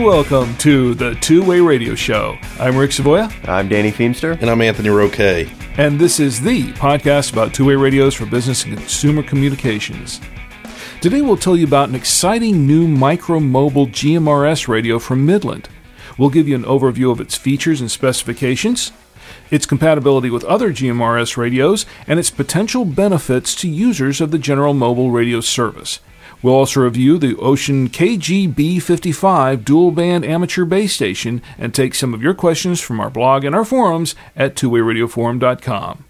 And welcome to the Two Way Radio Show. I'm Rick Savoia. I'm Danny Feemster. And I'm Anthony Roque. And this is the podcast about two way radios for business and consumer communications. Today we'll tell you about an exciting new micro mobile GMRS radio from Midland. We'll give you an overview of its features and specifications, its compatibility with other GMRS radios, and its potential benefits to users of the General Mobile Radio service. We'll also review the Wouxun KGB 55 dual band amateur base station and take some of your questions from our blog and our forums at twowayradioforum.com.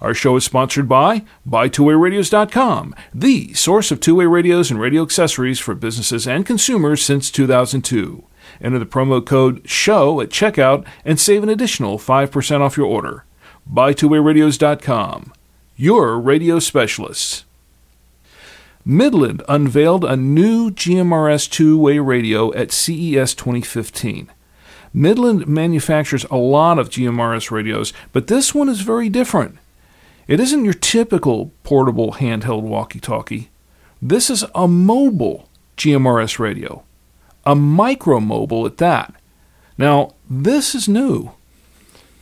Our show is sponsored by BuyTwoWayRadios.com, the source of two way radios and radio accessories for businesses and consumers since 2002. Enter the promo code SHOW at checkout and save an additional 5% off your order. BuyTwoWayRadios.com, your radio specialists. Midland unveiled a new GMRS two way radio at CES 2015. Midland manufactures a lot of GMRS radios, but this one is very different. It isn't your typical portable handheld walkie talkie. This is a mobile GMRS radio, a micro mobile at that. Now, this is new.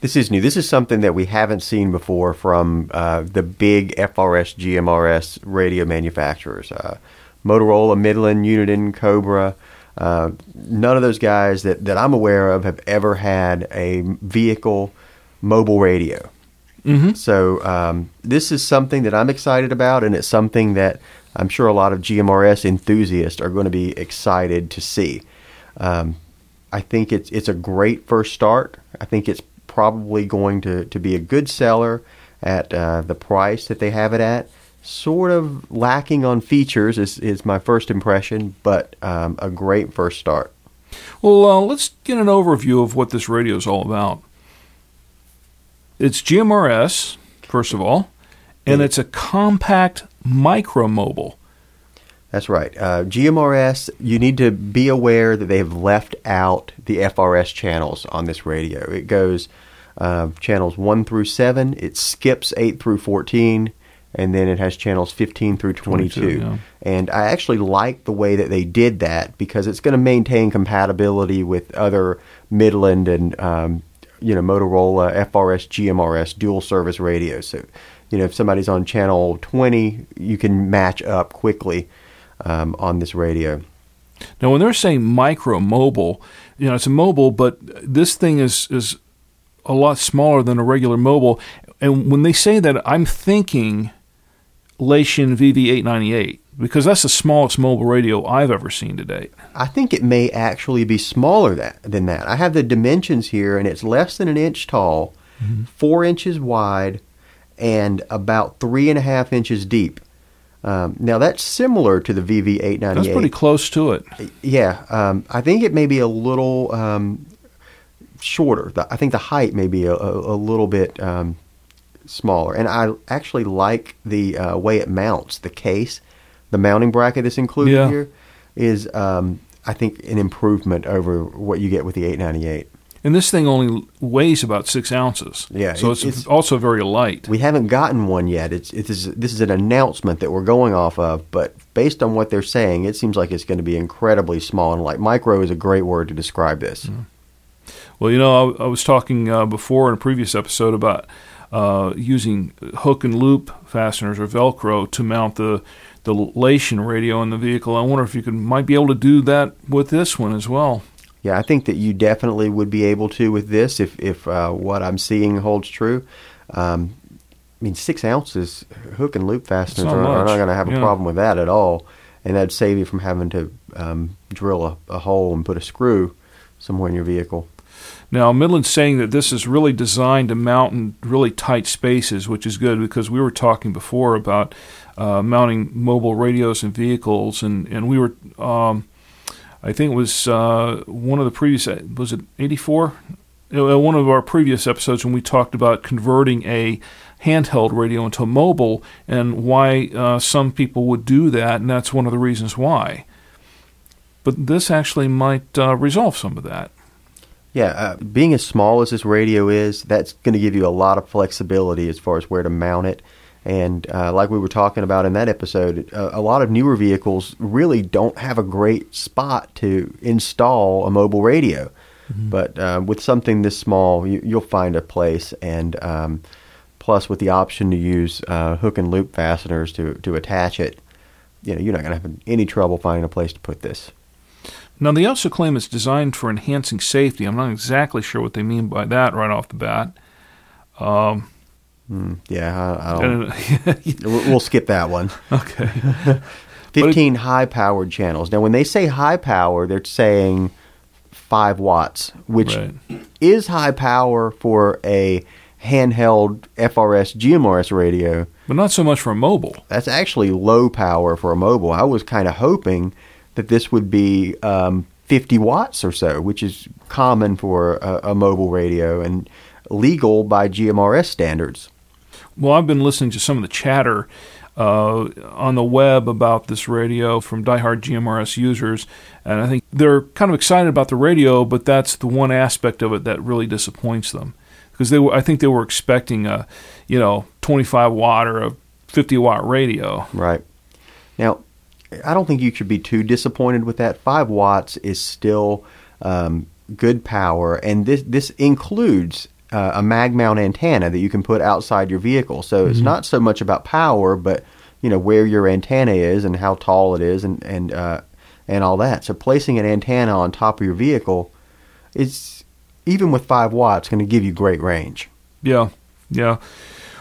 This is new. This is something that we haven't seen before from uh, the big FRS GMRS radio manufacturers. Uh, Motorola, Midland, Uniden, Cobra. Uh, none of those guys that, that I'm aware of have ever had a vehicle mobile radio. Mm-hmm. So um, this is something that I'm excited about, and it's something that I'm sure a lot of GMRS enthusiasts are going to be excited to see. Um, I think it's it's a great first start. I think it's probably going to, to be a good seller at uh, the price that they have it at. Sort of lacking on features is, is my first impression, but um, a great first start. Well, uh, let's get an overview of what this radio is all about. It's GMRS, first of all, and it's a compact micro mobile. That's right. Uh, GMRS, you need to be aware that they've left out the FRS channels on this radio. It goes uh, channels 1 through 7, it skips 8 through 14, and then it has channels 15 through 22. 22, yeah. And I actually like the way that they did that because it's going to maintain compatibility with other Midland and um, you know Motorola FRS GMRS dual service radios. So you know if somebody's on channel 20, you can match up quickly um, on this radio. Now, when they're saying micro mobile, you know, it's a mobile, but this thing is is a lot smaller than a regular mobile. And when they say that, I'm thinking Leixen VV898 because that's the smallest mobile radio I've ever seen to date. I think it may actually be smaller that, than that. I have the dimensions here, and it's less than an inch tall, four inches wide, and about three and a half inches deep. Um, now that's similar to the VV898. That's pretty close to it. Yeah, um, I think it may be a little um, shorter. The, I think the height may be a, a, a little bit um, smaller, and I actually like the uh, way it mounts. The case, the mounting bracket that's included Yeah. here, is um, I think an improvement over what you get with the 898. And this thing only weighs about six ounces. Yeah, So it's, it's- also very light. We haven't gotten one yet. It's it is this is an announcement that we're going off of, but based on what they're saying, it seems like it's going to be incredibly small and light. micro is a great word to describe this. Well, you know, I, I was talking uh, before in a previous episode about uh, using hook and loop fasteners or Velcro to mount the the Leixen radio in the vehicle. I wonder if you could might be able to do that with this one as well. Yeah, I think that you definitely would be able to with this if if uh, what I'm seeing holds true. Um, I mean, six ounces hook and loop fasteners not are, are not going to have a problem with that at all, and that'd save you from having to um, drill a, a hole and put a screw somewhere in your vehicle. Now, Midland's saying that this is really designed to mount in really tight spaces, which is good because we were talking before about uh, mounting mobile radios in vehicles, and, and we were, um, I think it was uh, one of the previous, was it 84? Uh, One of our previous episodes when we talked about converting a handheld radio into a mobile and why uh, some people would do that, and that's one of the reasons why. But this actually might uh, resolve some of that. Yeah, uh, being as small as this radio is, that's going to give you a lot of flexibility as far as where to mount it. And uh, like we were talking about in that episode, uh, a lot of newer vehicles really don't have a great spot to install a mobile radio. But uh, with something this small, you, you'll find a place. And um, plus, with the option to use uh, hook and loop fasteners to, to attach it, you know, you're not going to have any trouble finding a place to put this. Now, they also claim it's designed for enhancing safety. I'm not exactly sure what they mean by that right off the bat. Um, Yeah, I, I don't, we'll we'll skip that one. okay. 15 high powered channels. Now, when they say high power, they're saying 5 watts, which Right. is high power for a handheld FRS GMRS radio. But not so much for a mobile. That's actually low power for a mobile. I was kind of hoping that this would be um, 50 watts or so, which is common for a, a mobile radio and legal by GMRS standards. Well, I've been listening to some of the chatter uh, on the web about this radio from diehard GMRS users, and I think they're kind of excited about the radio, but that's the one aspect of it that really disappoints them because they were, I think they were expecting a, you know, 25 watt or a 50 watt radio. Right. Now, I don't think you should be too disappointed with that. Five watts is still um, good power, and this this includes uh, a mag mount antenna that you can put outside your vehicle. So it's not so much about power, but you know where your antenna is and how tall it is, and and uh, and all that. So placing an antenna on top of your vehicle is even with five watts going to give you great range. Yeah, yeah.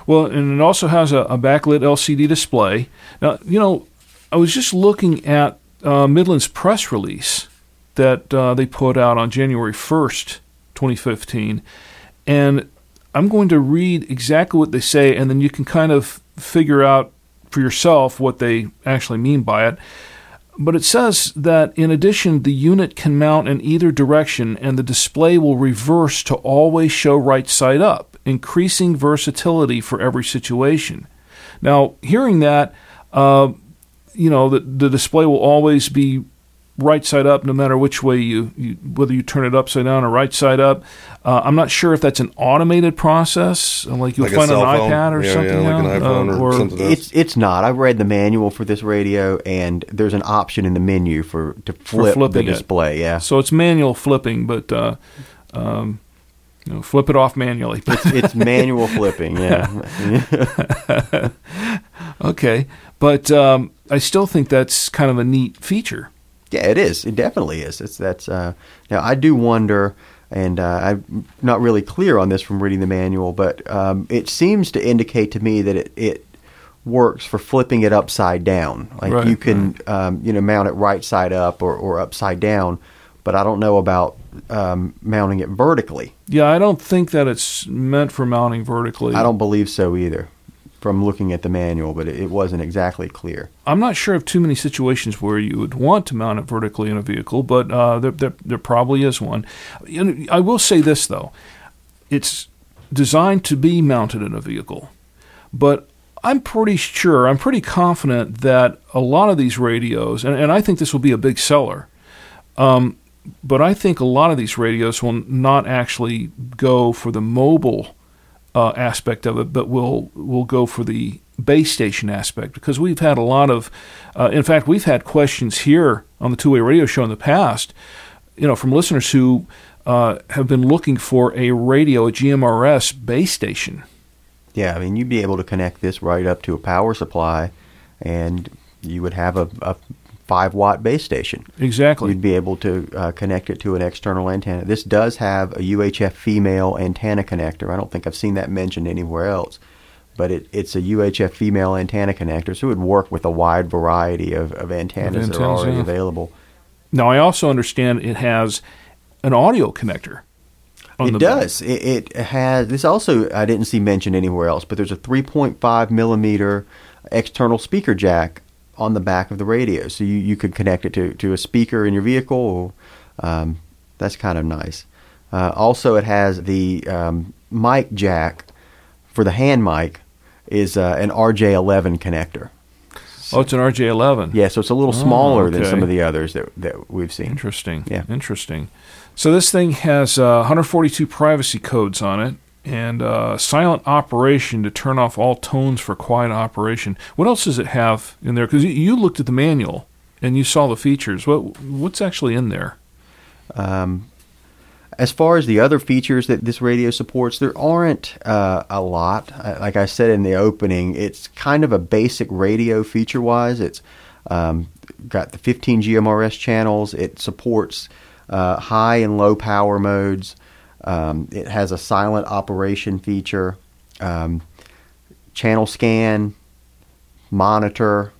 Well, and it also has a, a backlit LCD display. Now, you know, I was just looking at uh, Midland's press release that uh, they put out on January 1st, 2015, and I'm going to read exactly what they say, and then you can kind of figure out for yourself what they actually mean by it. But it says that in addition, the unit can mount in either direction and the display will reverse to always show right side up, increasing versatility for every situation. Now, hearing that, uh, you know, the, the display will always be right side up no matter which way you, you whether you turn it upside down or right side up. Uh, I'm not sure if that's an automated process, like you'll Like a find on an phone? iPad or Yeah, something. yeah, like an iPhone uh, or something. That's- It's it's not. I've read the manual for this radio, and there's an option in the menu for to flip the flipping it. display. Yeah, So it's manual flipping, but uh, um, you know, flip it off manually. it's, it's manual flipping. Yeah, okay, but um, I still think that's kind of a neat feature. Yeah, it is. It definitely is. It's that's uh, now I do wonder, and uh, I'm not really clear on this from reading the manual, but um, it seems to indicate to me that it it works for flipping it upside down. Like Right, you can um, you know mount it right side up or, or upside down, but I don't know about um, mounting it vertically. Yeah, I don't think that it's meant for mounting vertically. I don't believe so either, from looking at the manual, but it, wasn't exactly clear. I'm not sure of too many situations where you would want to mount it vertically in a vehicle, but uh, there, there, there probably is one. Know, I will say this though, it's designed to be mounted in a vehicle, but I'm pretty sure, I'm pretty confident that a lot of these radios, and, and I think this will be a big seller. Um, but I think a lot of these radios will not actually go for the mobile uh, aspect of it, but we'll we'll go for the base station aspect because we've had a lot of, uh, in fact, we've had questions here on the two way radio show in the past, you know, from listeners who uh, have been looking for a radio, a GMRS base station. Yeah, I mean, you'd be able to connect this right up to a power supply, and you would have a, a five watt base station. Exactly. You'd be able to uh, connect it to an external antenna. This does have a UHF female antenna connector. I don't think I've seen that mentioned anywhere else, but it, it's a UHF female antenna connector, so it would work with a wide variety of, of antennas, that are already yeah. available. Now, I also understand it has an audio connector. it does. It, it has. This also I didn't see mentioned anywhere else, but there's a 3.5 millimeter external speaker jack on the back of the radio, so you, you could connect it to, to a speaker in your vehicle. Um, that's kind of nice. Uh, also, it has the um, mic jack for the hand mic is uh, an RJ11 connector. Oh, it's an RJ11. Yeah, so it's a little Oh, smaller than some of the others that that we've seen. Interesting. Yeah. Interesting. So this thing has uh, 142 privacy codes on it and uh, silent operation to turn off all tones for quiet operation. What else does it have in there? Because you, looked at the manual and you saw the features. What what's actually in there? Um, as far as the other features that this radio supports, there aren't uh, a lot. Uh, Like I said in the opening, it's kind of a basic radio feature wise. It's um, got the 15 GMRS channels. It supports uh, high and low power modes. Um, it has a silent operation feature, um, channel scan, monitor.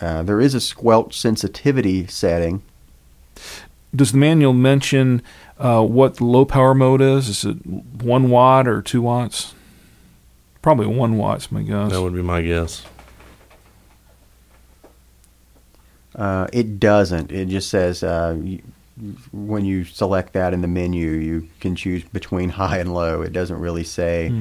Uh, there is a squelch sensitivity setting. Does the manual mention uh, what the low power mode is? Is it one watt or two watts? Probably one watt's my guess. That would be my guess. Uh, it doesn't. It just says uh, you, when you select that in the menu, you can choose between high and low. It doesn't really say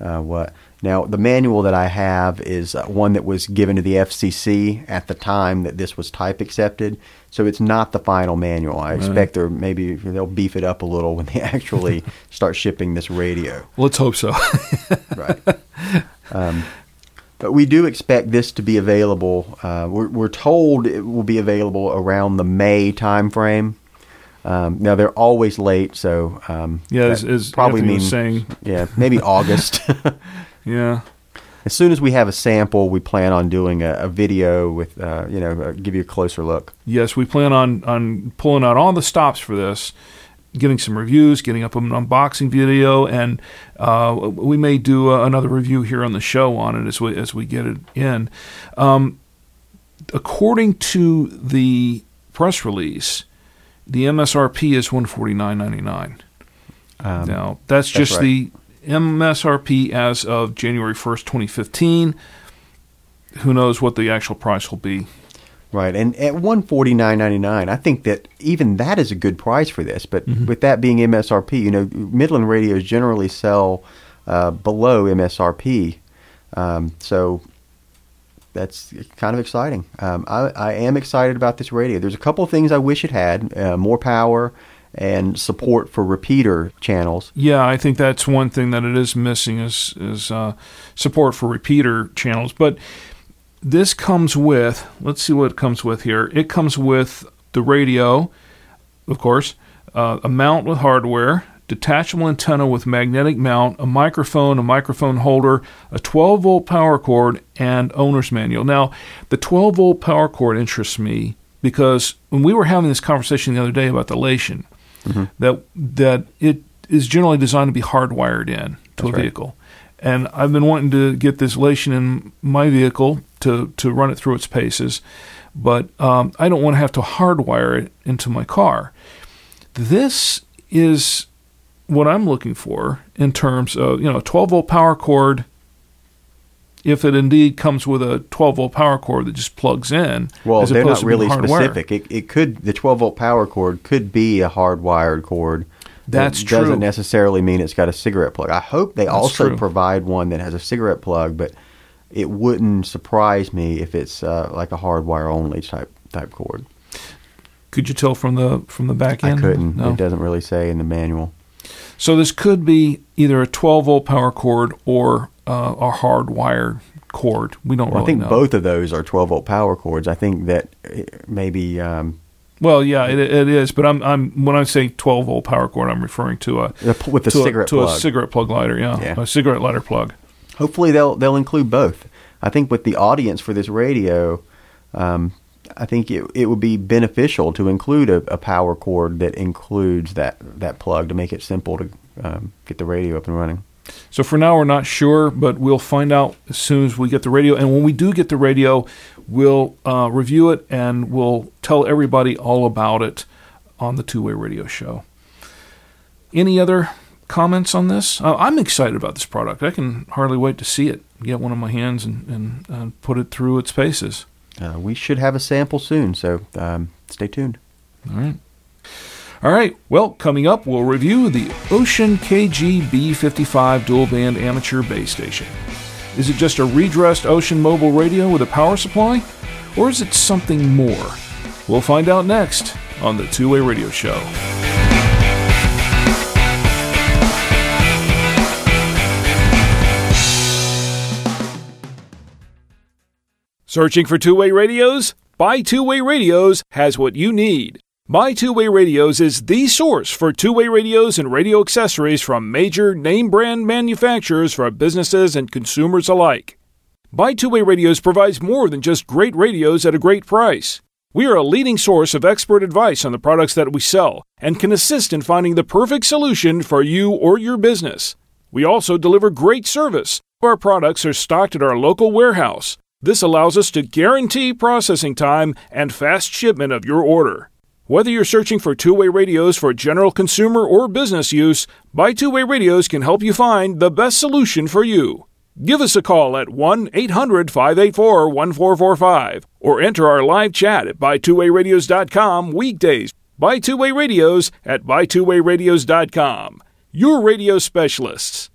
uh, what. Now, the manual that I have is uh, one that was given to the FCC at the time that this was type accepted. So it's not the final manual. I expect they're maybe they'll beef it up a little when they actually start shipping this radio. Let's hope so. right. Um, but we do expect this to be available. Uh, we're, we're told it will be available around the May timeframe. Um, now they're always late, so um, Yeah, as- as probably Anthony means saying. yeah, maybe August. yeah. as soon as we have a sample, we plan on doing a, a video with uh, you know uh, give you a closer look. Yes, we plan on on pulling out all the stops for this, getting some reviews, getting up an unboxing video, and uh, we may do uh, another review here on the show on it as we as we get it in. Um, according to the press release, the MSRP is one forty nine ninety nine. Um, now that's that's just right. the MSRP as of January first, twenty fifteen. Who knows what the actual price will be? Right, and at one forty nine ninety nine, I think that even that is a good price for this. But Mm-hmm. with that being MSRP, you know, Midland radios generally sell uh, below MSRP, um, so that's kind of exciting. Um, I, I am excited about this radio. There's a couple of things I wish it had: uh, more power and support for repeater channels. Yeah, I think that's one thing that it is missing is is uh, support for repeater channels. But this comes with let's see what it comes with here. It comes with the radio, of course, uh, a mount with hardware, detachable antenna with magnetic mount, a microphone, a microphone holder, a 12 volt power cord, and owner's manual. Now, the 12 volt power cord interests me because when we were having this conversation the other day about the Leixen, that that it is generally designed to be hardwired in to That's a right. vehicle. And I've been wanting to get this Leixen in my vehicle to, to run it through its paces, but um, I don't want to have to hardwire it into my car. This is what I'm looking for in terms of you know a 12 volt power cord. If it indeed comes with a 12 volt power cord that just plugs in, Well, they're not really specific. It, it could the 12 volt power cord could be a hardwired cord. That's it true. Doesn't necessarily mean it's got a cigarette plug. I hope they also true. provide one that has a cigarette plug, but it wouldn't surprise me if it's uh, like a hardwire only type type cord. Could you tell from the from the back end? I couldn't. No. It doesn't really say in the manual. So this could be either a 12 volt power cord or uh, a hardwired cord. We don't Well, I think know. both of those are 12 volt power cords. I think that uh, maybe um, Well, yeah, it, it is. But I'm I'm when I say 12 volt power cord, I'm referring to a with the cigarette a, to plug. a cigarette plug lighter. Yeah, Yeah. a cigarette lighter plug. Hopefully they'll they'll include both. I think with the audience for this radio, um, I think it it would be beneficial to include a, a power cord that includes that that plug to make it simple to um, get the radio up and running. So for now, we're not sure, but we'll find out as soon as we get the radio. And when we do get the radio, we'll uh, review it and we'll tell everybody all about it on the Two Way Radio Show. Any other comments on this? Uh, I'm excited about this product. I can hardly wait to see it, get one in my hands, and, and uh, put it through its paces. Uh, we should have a sample soon, so um, stay tuned. All right. All right. Well, coming up, we'll review the Wouxun KG B55 dual band amateur base station. Is it just a redressed Wouxun mobile radio with a power supply? Or is it something more? We'll find out next on the Two Way Radio Show. Searching for two way radios? Buy Two Way Radios has what you need. Buy Two Way Radios is the source for two way radios and radio accessories from major name brand manufacturers for businesses and consumers alike. Buy Two Way Radios provides more than just great radios at a great price. We are a leading source of expert advice on the products that we sell and can assist in finding the perfect solution for you or your business. We also deliver great service. Our products are stocked at our local warehouse. This allows us to guarantee processing time and fast shipment of your order. Whether you're searching for two way radios for general consumer or business use, Buy Two Way Radios can help you find the best solution for you. Give us a call at 1 800 584 1445 or enter our live chat at buytwowayradios.com weekdays. Buy Two Way Radios at buytwowayradios.com. Your radio specialists.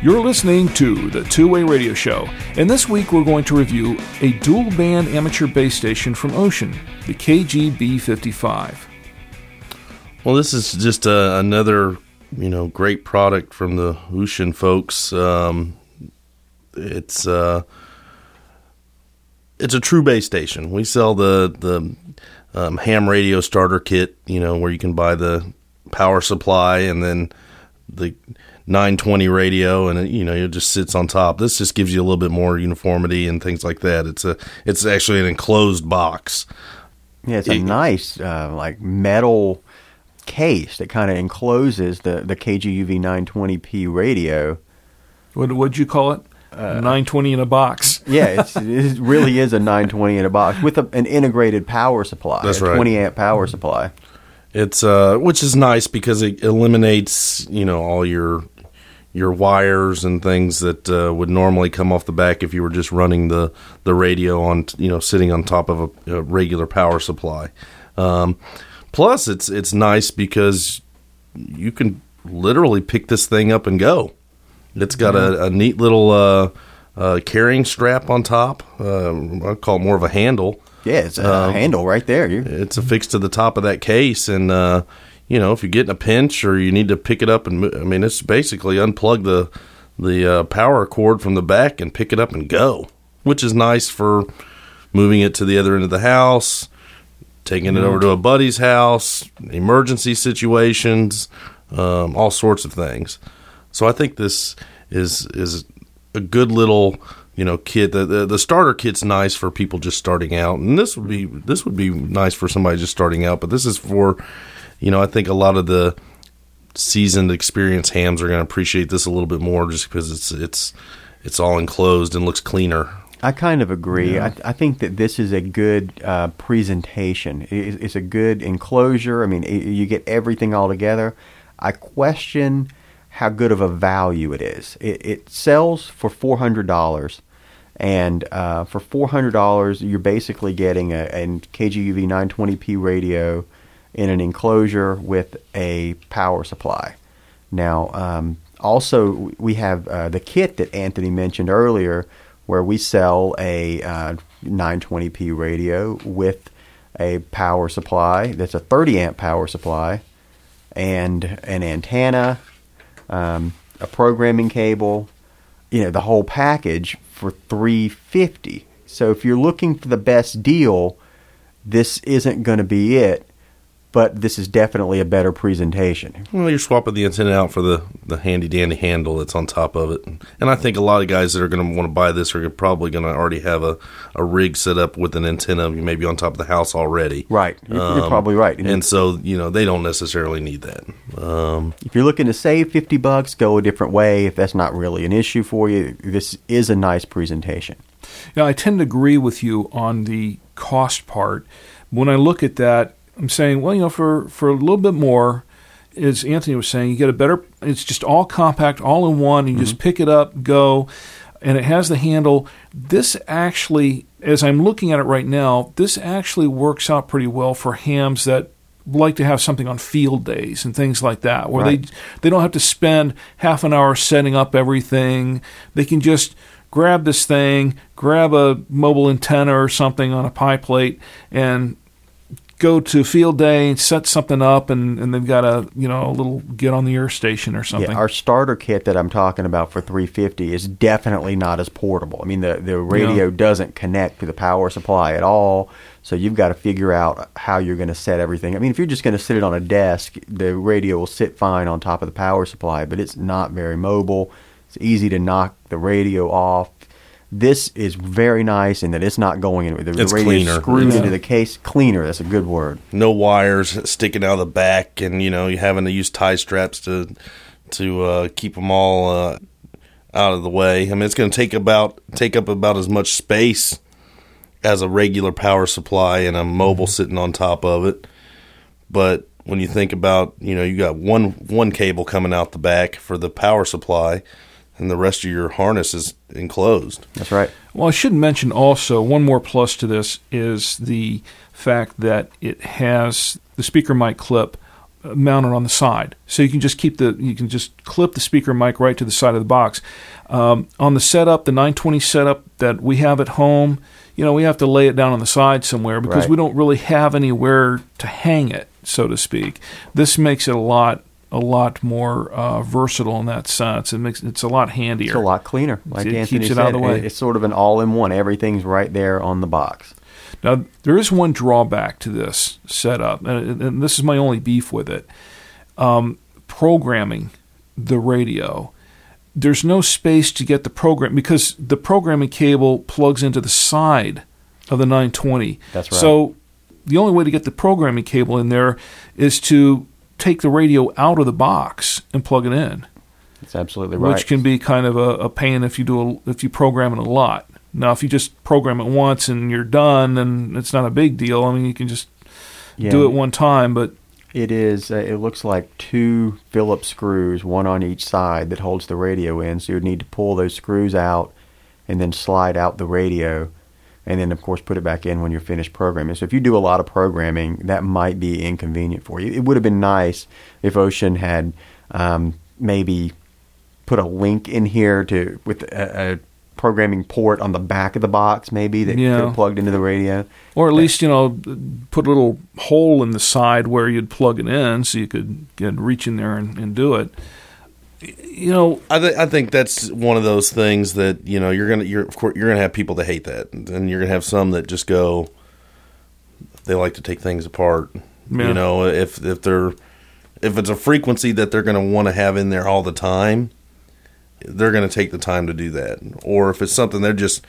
You're listening to the Two Way Radio Show, and this week we're going to review a dual band amateur base station from Wouxun, the KGB 55. Well, this is just uh, another, you know, great product from the Wouxun folks. Um, it's uh, it's a true base station. We sell the the um, ham radio starter kit, you know, where you can buy the power supply and then the 920 radio, and it, you know it just sits on top. This just gives you a little bit more uniformity and things like that. It's a it's actually an enclosed box. Yeah, it's a It- nice uh, like metal case that kind of encloses the the KGUV 920p radio. What would you call it? 920 in a box. Yeah, it's, it really is a 920 in a box with a, an integrated power supply. That's a right. 20 amp power supply. It's uh, which is nice because it eliminates you know all your your wires and things that uh, would normally come off the back if you were just running the the radio on you know sitting on top of a, a regular power supply. Um, plus, it's it's nice because you can literally pick this thing up and go. It's got a, a neat little uh, uh, carrying strap on top. Um, I call it more of a handle. Yeah, it's a Um, handle right there. You It's affixed to the top of that case, and uh, you know if you get in a pinch or you need to pick it up and mo- I mean it's basically unplug the the uh, power cord from the back and pick it up and go, which is nice for moving it to the other end of the house, taking it over to a buddy's house, emergency situations, um, all sorts of things. So I think this is is a good little you know kit. The, the the starter kit's nice for people just starting out, and this would be this would be nice for somebody just starting out. But this is for you know I think a lot of the seasoned, experienced hams are going to appreciate this a little bit more just because it's it's it's all enclosed and looks cleaner. I kind of agree. I, I think that this is a good uh, presentation. It, it's a good enclosure. I mean, it, you get everything all together. I question how good of a value it is. It, it sells for four hundred dollars, and uh, for four hundred dollars, you're basically getting a, a KGUV 920p radio in an enclosure with a power supply. Now, um, also we have uh, the kit that Anthony mentioned earlier, where we sell a uh, 920p radio with a power supply that's a 30 amp power supply and an antenna, um, a programming cable, you know, the whole package for 350. So if you're looking for the best deal, this isn't going to be it, but this is definitely a better presentation. Well, you're swapping the antenna out for the, the handy dandy handle that's on top of it. And I think a lot of guys that are going to want to buy this are probably going to already have a, a rig set up with an antenna maybe on top of the house already. Right. You're, you're Um, probably right. And so, you know, they don't necessarily need that. Um, If you're looking to save 50 bucks, go a different way. If that's not really an issue for you, this is a nice presentation. Now, I tend to agree with you on the cost part. When I look at that, I'm saying, well, you know, for for a little bit more, as Anthony was saying, you get a better. It's just all compact, all in one. You just mm-hmm. pick it up, go, and it has the handle. This actually, as I'm looking at it right now, this actually works out pretty well for hams that like to have something on field days and things like that, where Right. they they don't have to spend half an hour setting up everything. They can just grab this thing, grab a mobile antenna or something on a pie plate, and go to field day, set something up, and, and they've got a you know a little get on the air station or something. Yeah, our starter kit that I'm talking about for 350 is definitely not as portable. I mean, the the radio Yeah. doesn't connect to the power supply at all, so you've got to figure out how you're going to set everything. I mean, if you're just going to sit it on a desk, the radio will sit fine on top of the power supply, but it's not very mobile. It's easy to knock the radio off. This is very nice in that it's not going anywhere. The It's radio cleaner. screwed Yeah. into the case. Cleaner. That's a good word. no wires sticking out of the back, and you know you having to use tie straps to to uh, keep them all uh, out of the way. I mean, it's going to take about take up about as much space as a regular power supply and a mobile sitting on top of it. But when you think about, you know, you got one one cable coming out the back for the power supply, and the rest of your harness is enclosed. That's right. Well, I should mention also one more plus to this is the fact that it has the speaker mic clip uh, mounted on the side, so you can just keep the you can just clip the speaker mic right to the side of the box. Um, on the setup, the 920 setup that we have at home, you know, we have to lay it down on the side somewhere because Right. we don't really have anywhere to hang it, so to speak. This makes it a lot a lot more uh, versatile in that sense. It makes it's a lot handier. It's a lot cleaner. Like It Anthony keeps it said, out of the way. it's sort of an all-in-one. Everything's right there on the box. Now, there is one drawback to this setup, and, and this is my only beef with it. Um, programming the radio, there's no space to get the program because the programming cable plugs into the side of the 920. That's right. So the only way to get the programming cable in there is to take the radio out of the box and plug it in That's absolutely right. which can be kind of a, a pain if you do a, if you program it a lot. Now, if you just program it once and you're done, then it's not a big deal. I mean, you can just Yeah. do it one time, but It is. Uh, it looks like two Phillips screws, one on each side, that holds the radio in. So you would need to pull those screws out, and then slide out the radio, and then of course put it back in when you're finished programming. So if you do a lot of programming, that might be inconvenient for you. It would have been nice if Wouxun had um, maybe put a link in here to with a, a programming port on the back of the box, maybe that Yeah. could have plugged into the radio. or at least you know put a little hole in the side where you'd plug it in, so you could get, reach in there and, and do it. You know, I, th- I think that's one of those things that you know you're gonna you're of course you're gonna have people that hate that, and you're gonna have some that just go. They like to take things apart. Yeah. You know, if if they're if it's a frequency that they're gonna want to have in there all the time, they're gonna take the time to do that. Or if it's something they're just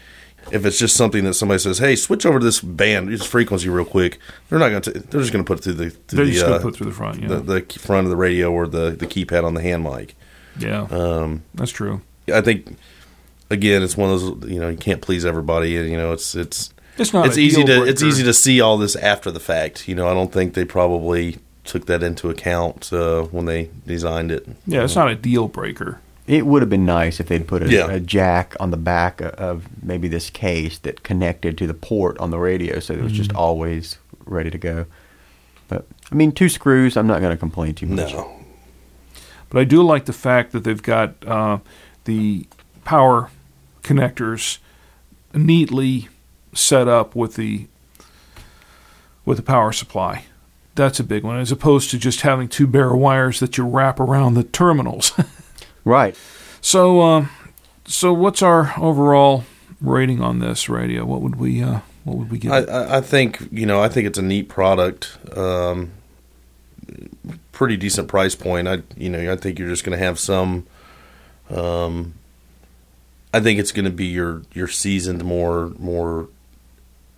if it's just something that somebody says, "Hey, switch over to this band, this frequency real quick," they're not going to. They're just going to put it through the through they're the, just uh, going to put it through the front. Yeah, the, the front of the radio or the the keypad on the hand mic. Yeah, Um, that's true. I think again, it's one of those you know you can't please everybody, and you know it's it's It's not. it's easy deal to it's easy to see all this after the fact. You know, I don't think they probably took that into account uh, when they designed it. Yeah, it's not a deal breaker. It would have been nice if they'd put a, Yeah. a jack on the back of maybe this case that connected to the port on the radio, so it was Mm-hmm. just always ready to go. But I mean, two screws. I'm not going to complain too much. No, But I do like the fact that they've got uh, the power connectors neatly set up with the with the power supply. That's a big one, as opposed to just having two bare wires that you wrap around the terminals. Right. so, um, so what's our overall rating on this radio? What would we uh, what would we give? I, it? I I think you know I think it's a neat product. Um, pretty decent price point. I you know I think you're just going to have some. Um, I think it's going to be your your seasoned, more more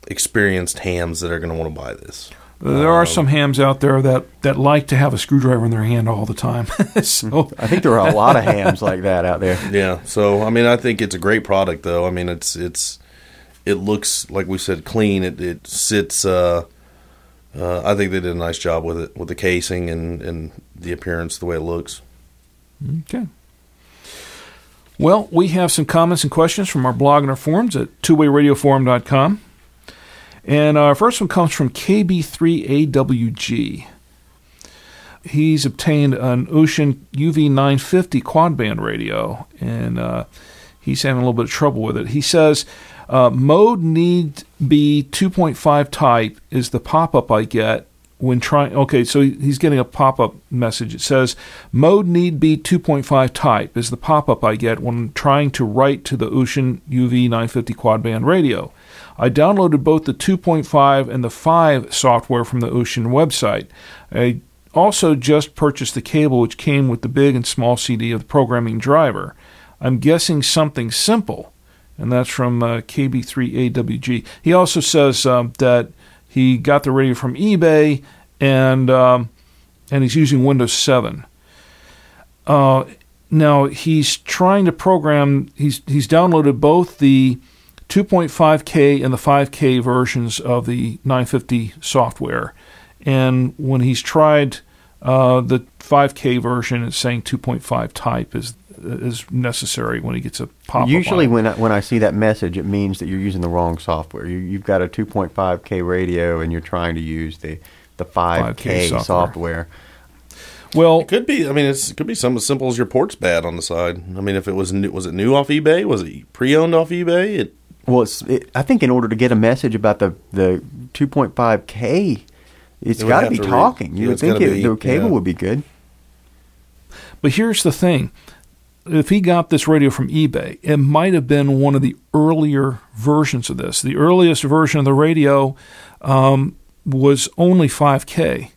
experienced hams that are going to want to buy this. there are some hams out there that that like to have a screwdriver in their hand all the time. so I think there are a lot of hams like that out there. Yeah. So I mean, I think it's a great product, though. I mean, it's it's it looks like we said clean. It it sits. Uh, uh, I think they did a nice job with it, with the casing and and the appearance, the way it looks. Okay. Well, we have some comments and questions from our blog and our forums at twowayradioforum.com. And our first one comes from KB3AWG. He's obtained an Wouxun UV950 quad band radio, and uh, he's having a little bit of trouble with it. He says, uh, mode need be 2.5 type is the pop up I get when trying. Okay, so he's getting a pop up message. It says, mode need be 2.5 type is the pop up I get when trying to write to the Wouxun UV 950 quad band radio. I downloaded both the 2.5 and the 5 software from the Wouxun website. I also just purchased the cable which came with the big and small CD of the programming driver. I'm guessing something simple, and that's from uh, KB3AWG. He also says um, that he got the radio from eBay and um, and he's using Windows 7. Uh, now he's trying to program. He's he's downloaded both the 2.5K and the 5K versions of the 950 software, and when he's tried uh, the 5K version, it's saying 2.5 type is is necessary when he gets a pop. Usually, when I, when I see that message, it means that you're using the wrong software. You, you've got a 2.5K radio, and you're trying to use the the 5K, 5K software. software. well, It could be. I mean, it's, it could be something as simple as your port's bad on the side. I mean, if it was new, was it new off eBay? Was it pre-owned off eBay? It, Well, it's, it, I think in order to get a message about the the 2.5K, it's It would got to be to read- talking. You yeah, would think it, be- the cable yeah. would be good. But here's the thing. If he got this radio from eBay, it might have been one of the earlier versions of this. The earliest version of the radio um, was only 5K.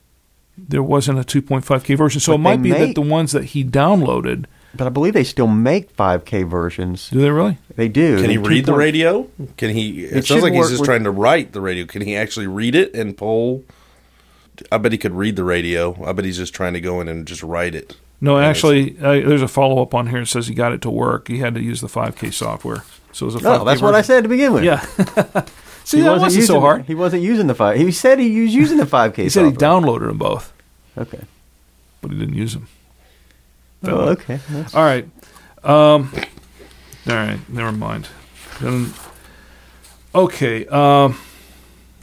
There wasn't a 2.5K version. So But it might they be that the ones that he downloaded. But I believe they still make 5K versions. Do they really? They do. can he The read the radio? Can he? It, It sounds like he's just with- trying to write the radio. Can he actually read it and pull? I bet he could read the radio. I bet he's just trying to go in and just write it. No, actually, uh, there's a follow up on here that says he got it to work. He had to use the 5K software. So it was a 5K Oh, that's what I said to begin with. Yeah. See, he that wasn't wasn't using so hard. He wasn't using the five. He said he was using the 5K. He said he downloaded them both, Okay. but he didn't use them. Oh, okay. That's- All right. Um, all right. Never mind. Then- okay. Um,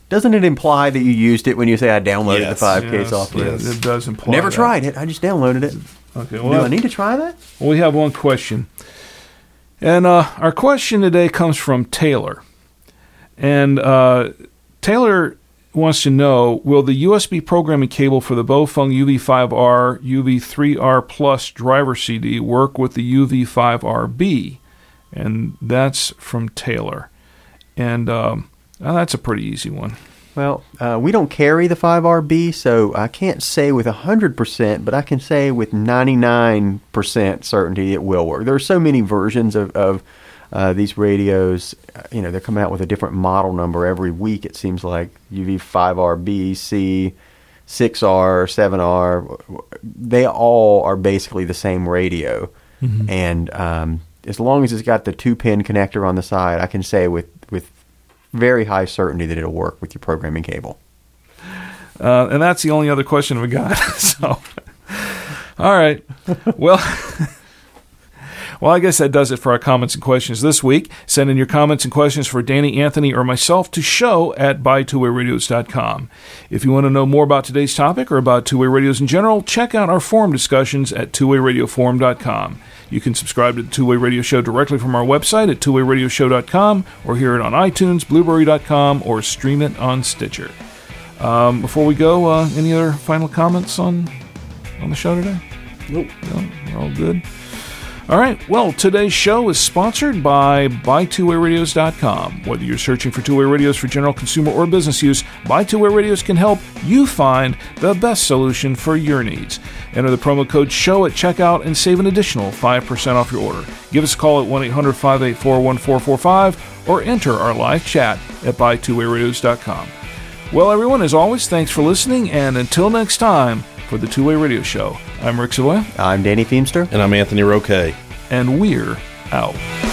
Doesn't it imply that you used it when you say I downloaded Yes. the 5K yes, software? yes, it does imply. Never that. tried it. I just downloaded it. Okay. Do Well, I need to try that? we have one question, and uh, our question today comes from Taylor, and uh, Taylor wants to know: Will the USB programming cable for the Baofeng UV5R UV3R Plus driver CD work with the UV5RB? And that's from Taylor, and um, uh, that's a pretty easy one. Well, uh, we don't carry the 5RB, so I can't say with 100%, but I can say with 99% certainty it will work. There are so many versions of, of uh, these radios. Uh, You know, they're coming out with a different model number every week, it seems like. UV5RB, C, 6R, 7R. They all are basically the same radio. And um, as long as it's got the two pin connector on the side, I can say with very high certainty that it'll work with your programming cable. Uh, and that's the only other question we got. so, all right. Well, well, I guess that does it for our comments and questions this week. Send in your comments and questions for Danny, Anthony, or myself to show at buytwowayradios.com. If you want to know more about today's topic or about two-way radios in general, check out our forum discussions at twowayradioforum.com. You can subscribe to the Two Way Radio Show directly from our website at twowayradioshow.com or hear it on iTunes, Blubrry.com, or stream it on Stitcher. Um, before we go, uh, any other final comments on on the show today? Nope. No, we're all good. All right. Well, today's show is sponsored by BuyTwoWayRadios.com. Whether you're searching for two-way radios for general consumer or business use, Buy Two Way Radios can help you find the best solution for your needs. Enter the promo code SHOW at checkout and save an additional 5% off your order. Give us a call at 1-800-584-1445 or enter our live chat at BuyTwoWayRadios.com. Well, everyone, as always, thanks for listening, and until next time, for the Two Way Radio Show, I'm Rick Savoy, I'm Danny Feemster. And I'm Anthony Roque. and we're out.